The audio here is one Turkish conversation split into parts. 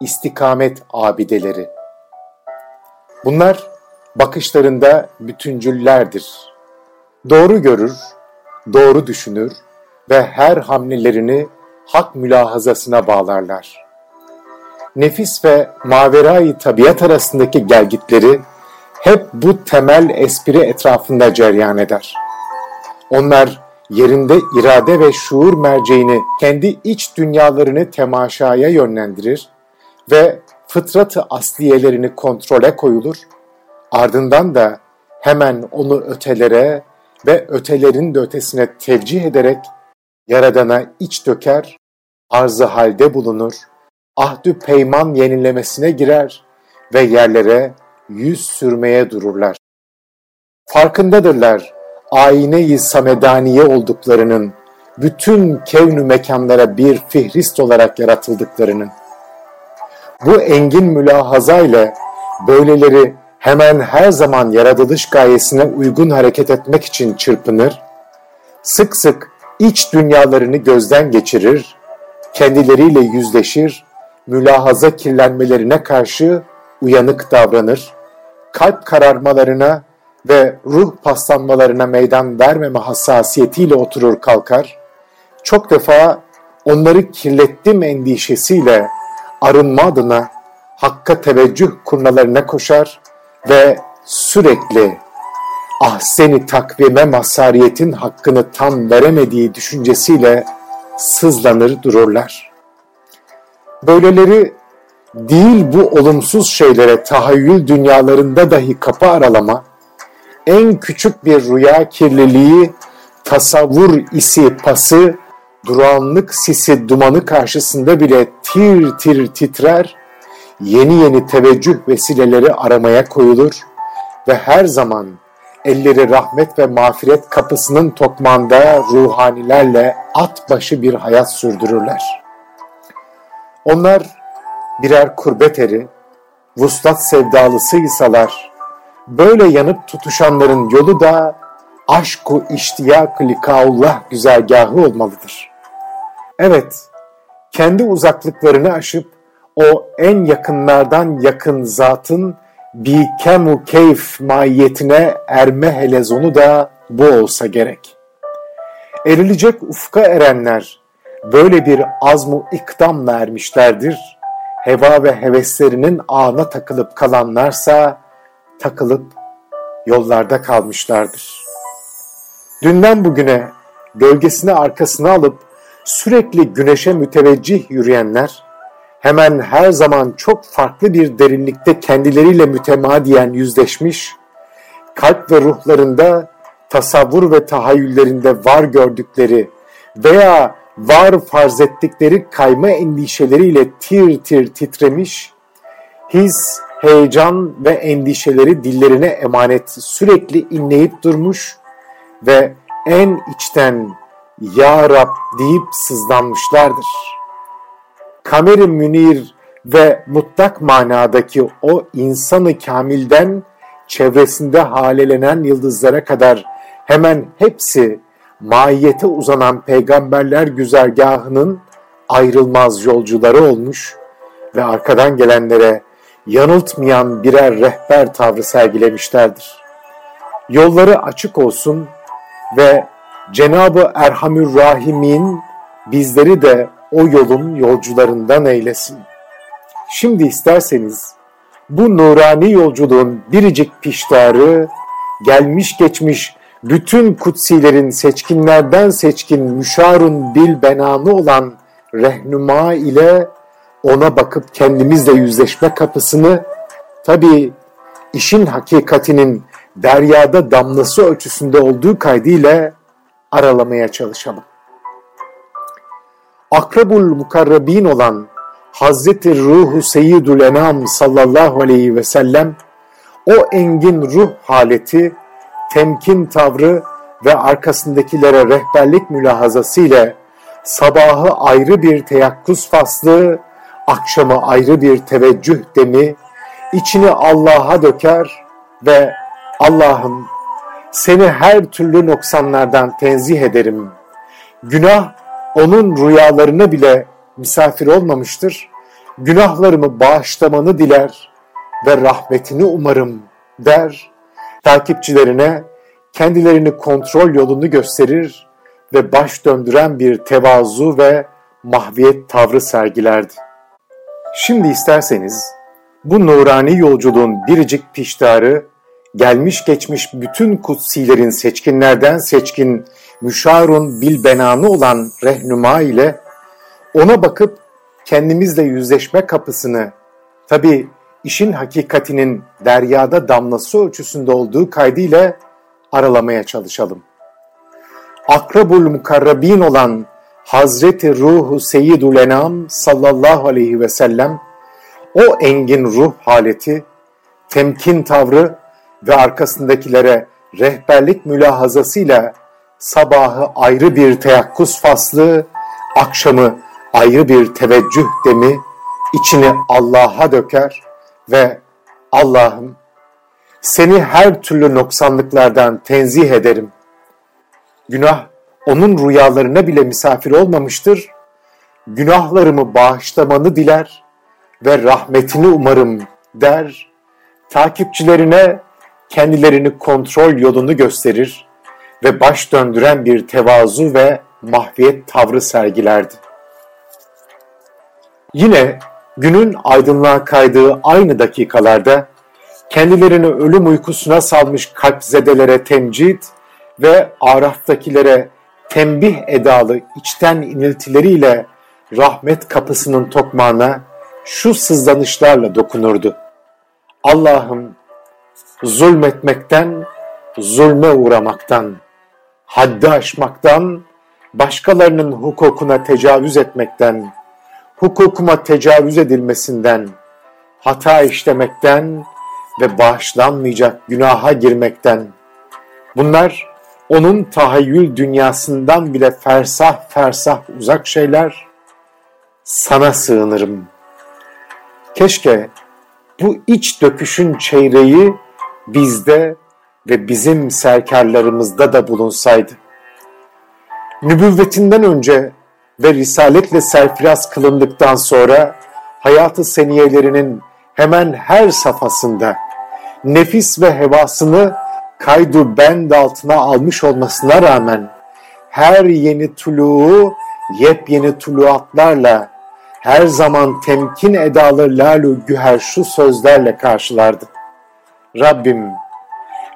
istikamet abideleri. Bunlar bakışlarında bütüncüllerdir. Doğru görür, doğru düşünür ve her hamlelerini hak mülahazasına bağlarlar. Nefis ve maverayı tabiat arasındaki gelgitleri hep bu temel espri etrafında ceryan eder. Onlar yerinde irade ve şuur merceğini kendi iç dünyalarını temaşaya yönlendirir ve fıtratı asliyelerini kontrole koyulur, ardından da hemen onu ötelere ve ötelerin de ötesine tevcih ederek Yaradan'a iç döker, arzı halde bulunur, ahdü peyman yenilemesine girer ve yerlere yüz sürmeye dururlar. Farkındadırlar ayine-i samedaniye olduklarının, bütün kevnü mekanlara bir fihrist olarak yaratıldıklarının. Bu engin mülahaza ile böyleleri hemen her zaman yaratılış gayesine uygun hareket etmek için çırpınır, sık sık iç dünyalarını gözden geçirir, kendileriyle yüzleşir, mülahaza kirlenmelerine karşı uyanık davranır, kalp kararmalarına ve ruh paslanmalarına meydan vermeme hassasiyetiyle oturur kalkar, çok defa onları kirlettim endişesiyle arınma adına hakka teveccüh kurnalarına koşar ve sürekli ahseni takvime masariyetin hakkını tam veremediği düşüncesiyle sızlanır dururlar. Böyleleri değil bu olumsuz şeylere tahayyül dünyalarında dahi kapı aralama, en küçük bir rüya kirliliği, tasavvur isi pası, duranlık sisi dumanı karşısında bile tir tir titrer, yeni yeni teveccüh vesileleri aramaya koyulur ve her zaman elleri rahmet ve mağfiret kapısının tokmanda ruhanilerle at başı bir hayat sürdürürler. Onlar birer kurbet eri, vuslat sevdalısıysalar, böyle yanıp tutuşanların yolu da aşk-ı iştiyak likaullah güzergahı olmalıdır. Evet, kendi uzaklıklarını aşıp o en yakınlardan yakın zatın bir kemu keyf mahiyetine erme helezonu da bu olsa gerek. Erilecek ufka erenler böyle bir azmu ikdamla ermişlerdir. Heva ve heveslerinin ağına takılıp kalanlarsa takılıp yollarda kalmışlardır. Dünden bugüne gölgesini arkasına alıp sürekli güneşe müteveccih yürüyenler, hemen her zaman çok farklı bir derinlikte kendileriyle mütemadiyen yüzleşmiş, kalp ve ruhlarında tasavvur ve tahayyüllerinde var gördükleri veya var farz ettikleri kayma endişeleriyle tir tir titremiş, his, heyecan ve endişeleri dillerine emanet sürekli inleyip durmuş ve en içten Ya Rab deyip sızlanmışlardır.'' kameri münir ve mutlak manadaki o insanı kamilden çevresinde halelenen yıldızlara kadar hemen hepsi mahiyete uzanan peygamberler güzergahının ayrılmaz yolcuları olmuş ve arkadan gelenlere yanıltmayan birer rehber tavrı sergilemişlerdir. Yolları açık olsun ve Cenab-ı Erhamür Rahim'in bizleri de o yolun yolcularından eylesin. Şimdi isterseniz bu nurani yolculuğun biricik piştarı, gelmiş geçmiş bütün kutsilerin seçkinlerden seçkin müşarun bil benamı olan rehnuma ile ona bakıp kendimizle yüzleşme kapısını tabi işin hakikatinin deryada damlası ölçüsünde olduğu kaydıyla aralamaya çalışalım. Akrabul mukarrabin olan Hazreti Ruhu Seyyidül Enam sallallahu aleyhi ve sellem o engin ruh haleti, temkin tavrı ve arkasındakilere rehberlik mülahazası ile sabahı ayrı bir teyakkuz faslı, akşamı ayrı bir teveccüh demi, içini Allah'a döker ve Allah'ım seni her türlü noksanlardan tenzih ederim. Günah onun rüyalarına bile misafir olmamıştır. günahlarımı bağışlamanı diler ve rahmetini umarım der, takipçilerine kendilerini kontrol yolunu gösterir ve baş döndüren bir tevazu ve mahviyet tavrı sergilerdi. Şimdi isterseniz bu nurani yolculuğun biricik piştarı gelmiş geçmiş bütün kutsilerin seçkinlerden seçkin müşarun bilbenanı olan rehnuma ile ona bakıp kendimizle yüzleşme kapısını tabi işin hakikatinin deryada damlası ölçüsünde olduğu kaydıyla aralamaya çalışalım. Akrabul mukarrabin olan Hazreti Ruhu Seyyidül Enam sallallahu aleyhi ve sellem o engin ruh haleti, temkin tavrı ve arkasındakilere rehberlik mülahazasıyla sabahı ayrı bir teyakkuz faslı, akşamı ayrı bir teveccüh demi içini Allah'a döker ve Allah'ım seni her türlü noksanlıklardan tenzih ederim. Günah onun rüyalarına bile misafir olmamıştır. Günahlarımı bağışlamanı diler ve rahmetini umarım der. Takipçilerine kendilerini kontrol yolunu gösterir ve baş döndüren bir tevazu ve mahviyet tavrı sergilerdi. Yine günün aydınlığa kaydığı aynı dakikalarda kendilerini ölüm uykusuna salmış kalpzedelere temcid ve araftakilere tembih edalı içten iniltileriyle rahmet kapısının tokmağına şu sızlanışlarla dokunurdu. Allah'ım zulmetmekten, zulme uğramaktan, haddi aşmaktan, başkalarının hukukuna tecavüz etmekten, hukukuma tecavüz edilmesinden, hata işlemekten ve bağışlanmayacak günaha girmekten. Bunlar onun tahayyül dünyasından bile fersah fersah uzak şeyler. Sana sığınırım. Keşke bu iç döküşün çeyreği bizde ve bizim serkarlarımızda da bulunsaydı. Nübüvvetinden önce ve risaletle serfiraz kılındıktan sonra hayatı seniyelerinin hemen her safhasında nefis ve hevasını kaydu bend altına almış olmasına rağmen her yeni tuluğu yepyeni tuluatlarla her zaman temkin edalı lalu güher şu sözlerle karşılardı. Rabbim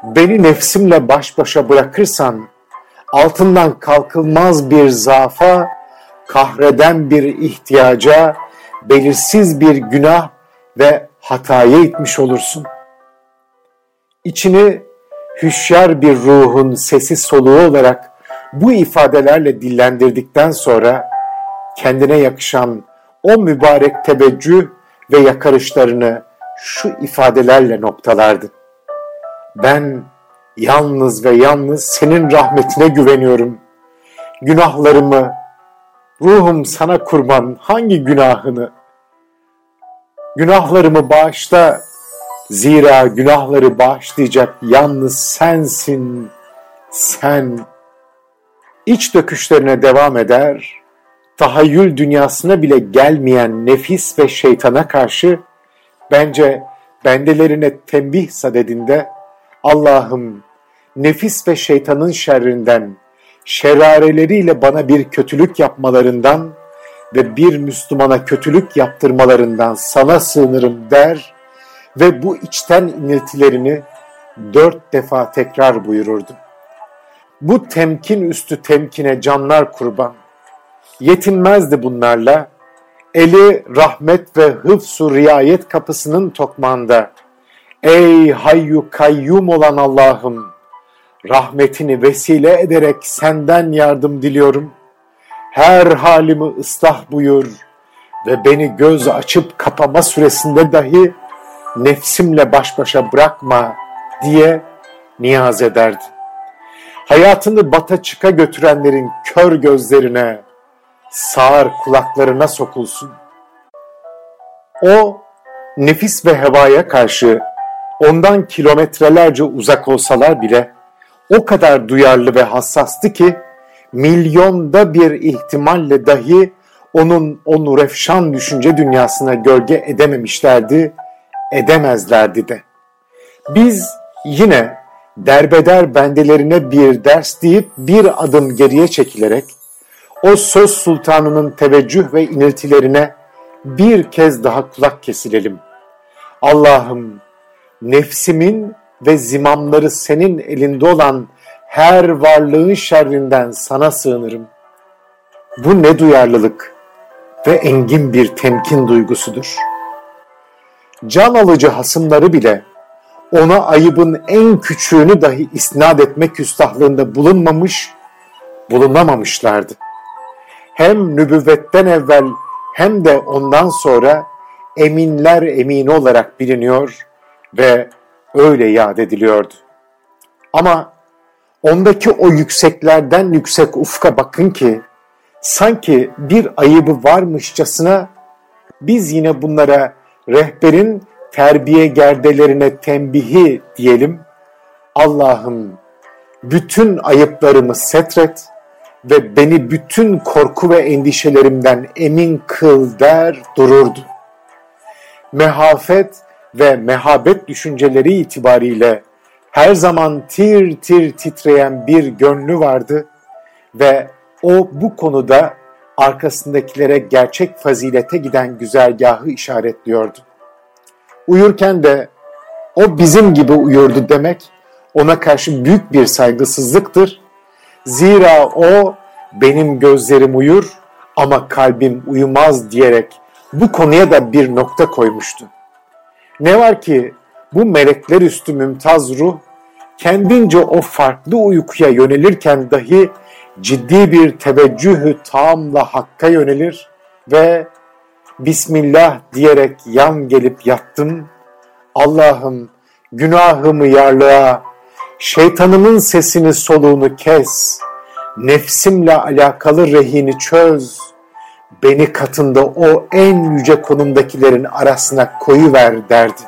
beni nefsimle baş başa bırakırsan altından kalkılmaz bir zafa, kahreden bir ihtiyaca, belirsiz bir günah ve hataya itmiş olursun. İçini hüşyar bir ruhun sesi soluğu olarak bu ifadelerle dillendirdikten sonra kendine yakışan o mübarek teveccüh ve yakarışlarını şu ifadelerle noktalardı. Ben yalnız ve yalnız senin rahmetine güveniyorum. Günahlarımı, ruhum sana kurban hangi günahını? Günahlarımı bağışla, zira günahları bağışlayacak yalnız sensin, sen. İç döküşlerine devam eder, tahayyül dünyasına bile gelmeyen nefis ve şeytana karşı bence bendelerine tembih sadedinde Allah'ım nefis ve şeytanın şerrinden, şerareleriyle bana bir kötülük yapmalarından ve bir Müslümana kötülük yaptırmalarından sana sığınırım der ve bu içten iniltilerini dört defa tekrar buyururdu. Bu temkin üstü temkine canlar kurban. Yetinmezdi bunlarla. Eli rahmet ve hıfsu riayet kapısının tokmağında Ey hayyu kayyum olan Allah'ım, rahmetini vesile ederek senden yardım diliyorum. Her halimi ıslah buyur ve beni göz açıp kapama süresinde dahi nefsimle baş başa bırakma diye niyaz ederdi. Hayatını bata çıka götürenlerin kör gözlerine, sağır kulaklarına sokulsun. O nefis ve hevaya karşı ondan kilometrelerce uzak olsalar bile o kadar duyarlı ve hassastı ki milyonda bir ihtimalle dahi onun o nurefşan düşünce dünyasına gölge edememişlerdi, edemezlerdi de. Biz yine derbeder bendelerine bir ders deyip bir adım geriye çekilerek o söz sultanının teveccüh ve iniltilerine bir kez daha kulak kesilelim. Allah'ım nefsimin ve zimamları senin elinde olan her varlığın şerrinden sana sığınırım. Bu ne duyarlılık ve engin bir temkin duygusudur. Can alıcı hasımları bile ona ayıbın en küçüğünü dahi isnat etmek küstahlığında bulunmamış, bulunamamışlardı. Hem nübüvvetten evvel hem de ondan sonra eminler emini olarak biliniyor ve öyle yad ediliyordu. Ama ondaki o yükseklerden yüksek ufka bakın ki sanki bir ayıbı varmışçasına biz yine bunlara rehberin terbiye gerdelerine tembihi diyelim. Allah'ım bütün ayıplarımı setret ve beni bütün korku ve endişelerimden emin kıl der dururdu. Mehafet ve mehabet düşünceleri itibariyle her zaman tir tir titreyen bir gönlü vardı ve o bu konuda arkasındakilere gerçek fazilete giden güzergahı işaretliyordu. Uyurken de o bizim gibi uyurdu demek ona karşı büyük bir saygısızlıktır. Zira o benim gözlerim uyur ama kalbim uyumaz diyerek bu konuya da bir nokta koymuştu. Ne var ki bu melekler üstü mümtaz ruh kendince o farklı uykuya yönelirken dahi ciddi bir teveccühü tamla hakka yönelir ve Bismillah diyerek yan gelip yattım. Allah'ım günahımı yarlığa, şeytanımın sesini soluğunu kes, nefsimle alakalı rehini çöz, beni katında o en yüce konumdakilerin arasına koyuver derdi.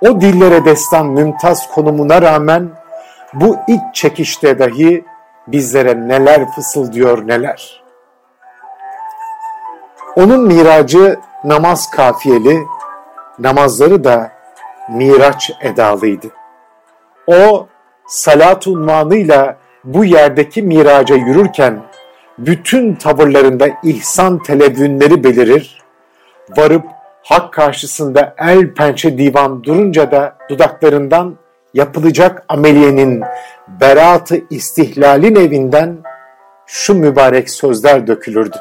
O dillere destan mümtaz konumuna rağmen bu iç çekişte dahi bizlere neler fısıldıyor neler. Onun miracı namaz kafiyeli, namazları da miraç edalıydı. O salat unvanıyla bu yerdeki miraca yürürken bütün tavırlarında ihsan televünleri belirir, varıp hak karşısında el pençe divan durunca da dudaklarından yapılacak ameliyenin beratı istihlalin evinden şu mübarek sözler dökülürdü.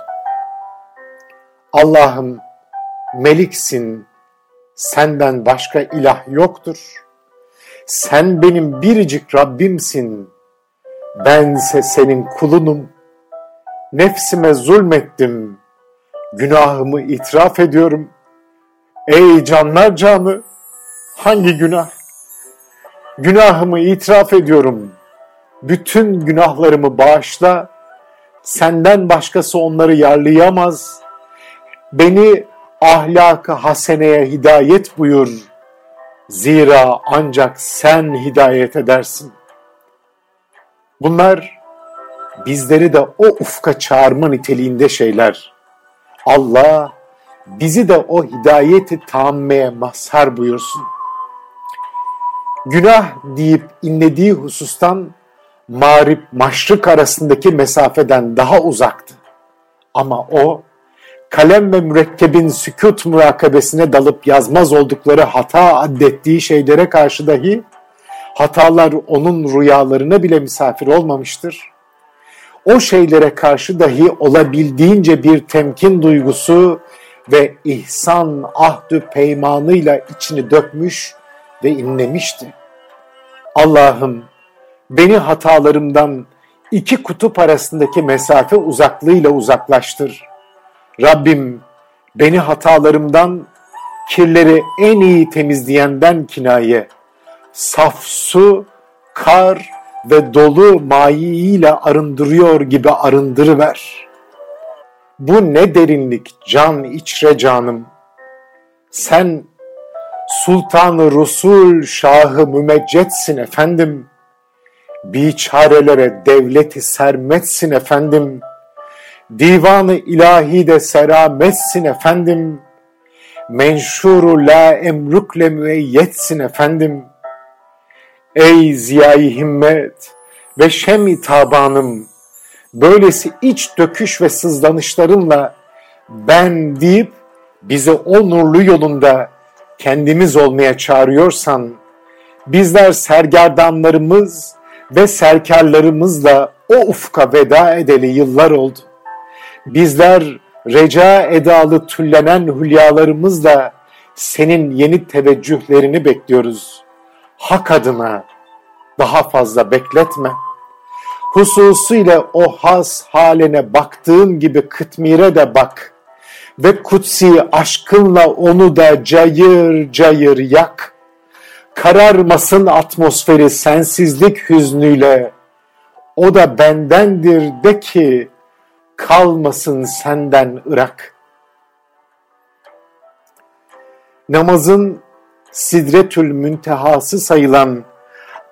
Allah'ım meliksin, senden başka ilah yoktur. Sen benim biricik Rabbimsin, bense senin kulunum. Nefsime zulmettim, günahımı itiraf ediyorum. Ey canlar canı, hangi günah? Günahımı itiraf ediyorum. Bütün günahlarımı bağışla. Senden başkası onları yarlayamaz. Beni ahlakı haseneye hidayet buyur. Zira ancak sen hidayet edersin. Bunlar bizleri de o ufka çağırma niteliğinde şeyler. Allah bizi de o hidayeti tammeye mazhar buyursun. Günah deyip inlediği husustan mağrip maşrık arasındaki mesafeden daha uzaktı. Ama o kalem ve mürekkebin sükut murakabesine dalıp yazmaz oldukları hata addettiği şeylere karşı dahi hatalar onun rüyalarına bile misafir olmamıştır. O şeylere karşı dahi olabildiğince bir temkin duygusu ve ihsan ahdü peymanıyla içini dökmüş ve inlemişti. Allah'ım beni hatalarımdan iki kutup arasındaki mesafe uzaklığıyla uzaklaştır. Rabbim beni hatalarımdan kirleri en iyi temizleyenden kinaye, saf su, kar ve dolu mayiyle arındırıyor gibi arındırıver. Bu ne derinlik can içre canım. Sen Sultanı Rusul Şahı Mümeccetsin efendim. Biçarelere devleti sermetsin efendim. Divanı ilahi de serametsin efendim. Menşuru la emrukle müeyyetsin efendim. Ey ziyai himmet ve şem tabanım, böylesi iç döküş ve sızlanışlarınla ben deyip bizi o nurlu yolunda kendimiz olmaya çağırıyorsan, bizler sergerdanlarımız ve serkarlarımızla o ufka veda edeli yıllar oldu. Bizler reca edalı tüllenen hülyalarımızla senin yeni teveccühlerini bekliyoruz. Hak adına daha fazla bekletme. Hususuyla o has haline baktığın gibi kıtmire de bak ve kutsi aşkınla onu da cayır cayır yak. Kararmasın atmosferi sensizlik hüznüyle. O da bendendir de ki kalmasın senden ırak. Namazın sidretül müntehası sayılan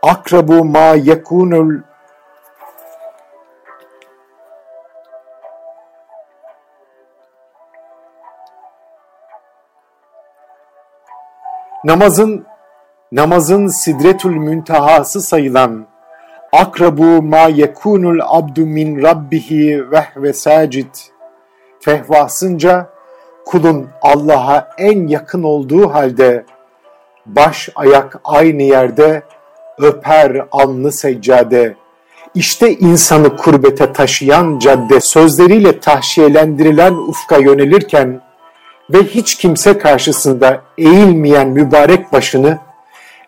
akrabu ma yekunul namazın namazın sidretül müntehası sayılan akrabu ma yekunul abdu min rabbihi vehve sacid. Fehvasınca kulun Allah'a en yakın olduğu halde baş ayak aynı yerde öper alnı seccade. İşte insanı kurbete taşıyan cadde sözleriyle tahşiyelendirilen ufka yönelirken ve hiç kimse karşısında eğilmeyen mübarek başını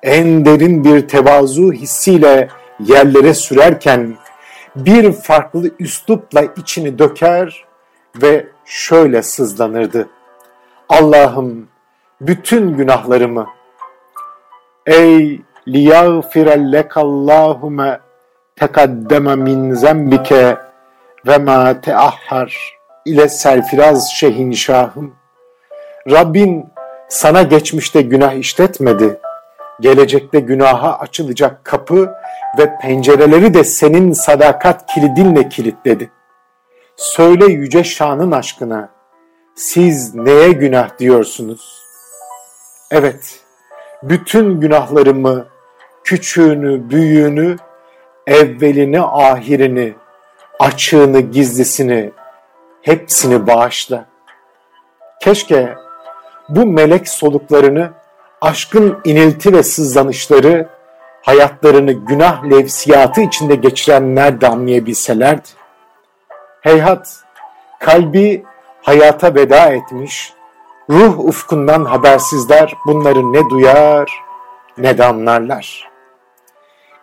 en derin bir tevazu hissiyle yerlere sürerken bir farklı üslupla içini döker ve şöyle sızlanırdı. Allah'ım bütün günahlarımı ey liyagfirellekallâhume tekaddeme min zembike ve ma teahhar ile serfiraz şehinşahım Rabbin sana geçmişte günah işletmedi. Gelecekte günaha açılacak kapı ve pencereleri de senin sadakat kilidinle kilitledi. Söyle yüce şanın aşkına, siz neye günah diyorsunuz? Evet, bütün günahlarımı, küçüğünü, büyüğünü, evvelini, ahirini, açığını, gizlisini, hepsini bağışla. Keşke bu melek soluklarını, aşkın inilti ve sızlanışları, hayatlarını günah levsiyatı içinde geçirenler de anlayabilselerdi. Heyhat, kalbi hayata veda etmiş, ruh ufkundan habersizler bunları ne duyar ne de anlarlar.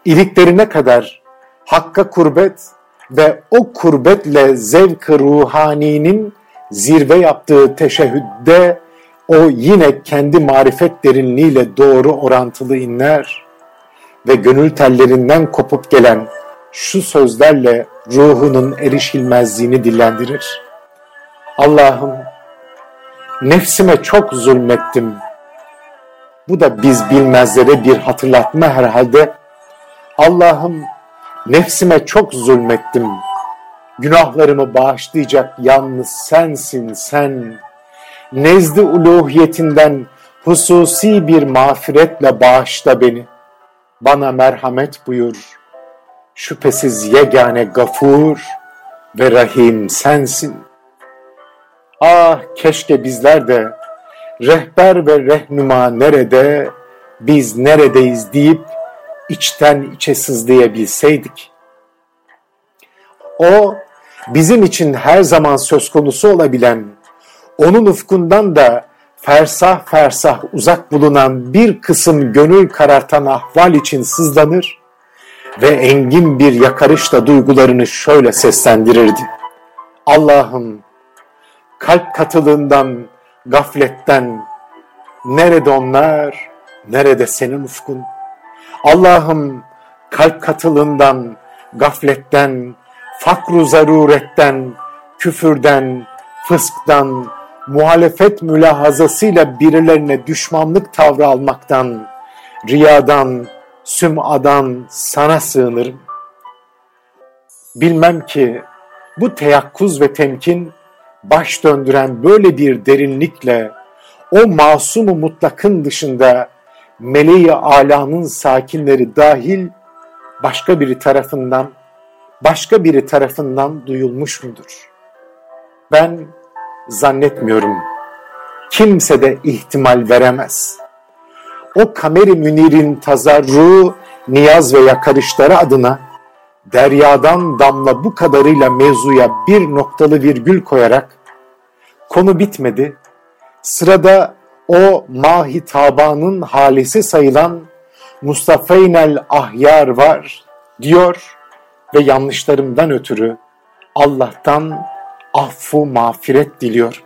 İliklerine kadar hakka kurbet ve o kurbetle zevk ruhaninin zirve yaptığı teşehhüdde o yine kendi marifet derinliğiyle doğru orantılı inler ve gönül tellerinden kopup gelen şu sözlerle ruhunun erişilmezliğini dillendirir. Allah'ım nefsime çok zulmettim. Bu da biz bilmezlere bir hatırlatma herhalde. Allah'ım nefsime çok zulmettim. Günahlarımı bağışlayacak yalnız sensin sen nezdi uluhiyetinden hususi bir mağfiretle bağışla beni. Bana merhamet buyur. Şüphesiz yegane gafur ve rahim sensin. Ah keşke bizler de rehber ve rehnuma nerede, biz neredeyiz deyip içten içe sızlayabilseydik. O bizim için her zaman söz konusu olabilen onun ufkundan da fersah fersah uzak bulunan bir kısım gönül karartan ahval için sızlanır ve engin bir yakarışla duygularını şöyle seslendirirdi. Allah'ım kalp katılığından, gafletten, nerede onlar, nerede senin ufkun? Allah'ım kalp katılığından, gafletten, fakru zaruretten, küfürden, fısktan, muhalefet mülahazasıyla birilerine düşmanlık tavrı almaktan, riyadan, sümadan sana sığınırım. Bilmem ki Bu teyakkuz ve temkin baş döndüren böyle bir derinlikle o masumu mutlakın dışında meleği alanın sakinleri dahil başka biri tarafından başka biri tarafından duyulmuş mudur? Ben zannetmiyorum. Kimse de ihtimal veremez. O kameri münir'in tazarruğu, niyaz ve yakarışları adına deryadan damla bu kadarıyla mevzuya bir noktalı virgül koyarak konu bitmedi. Sırada o mahitabanın halisi sayılan Mustafa'ynel ahyar var diyor ve yanlışlarımdan ötürü Allah'tan affu mağfiret diliyor.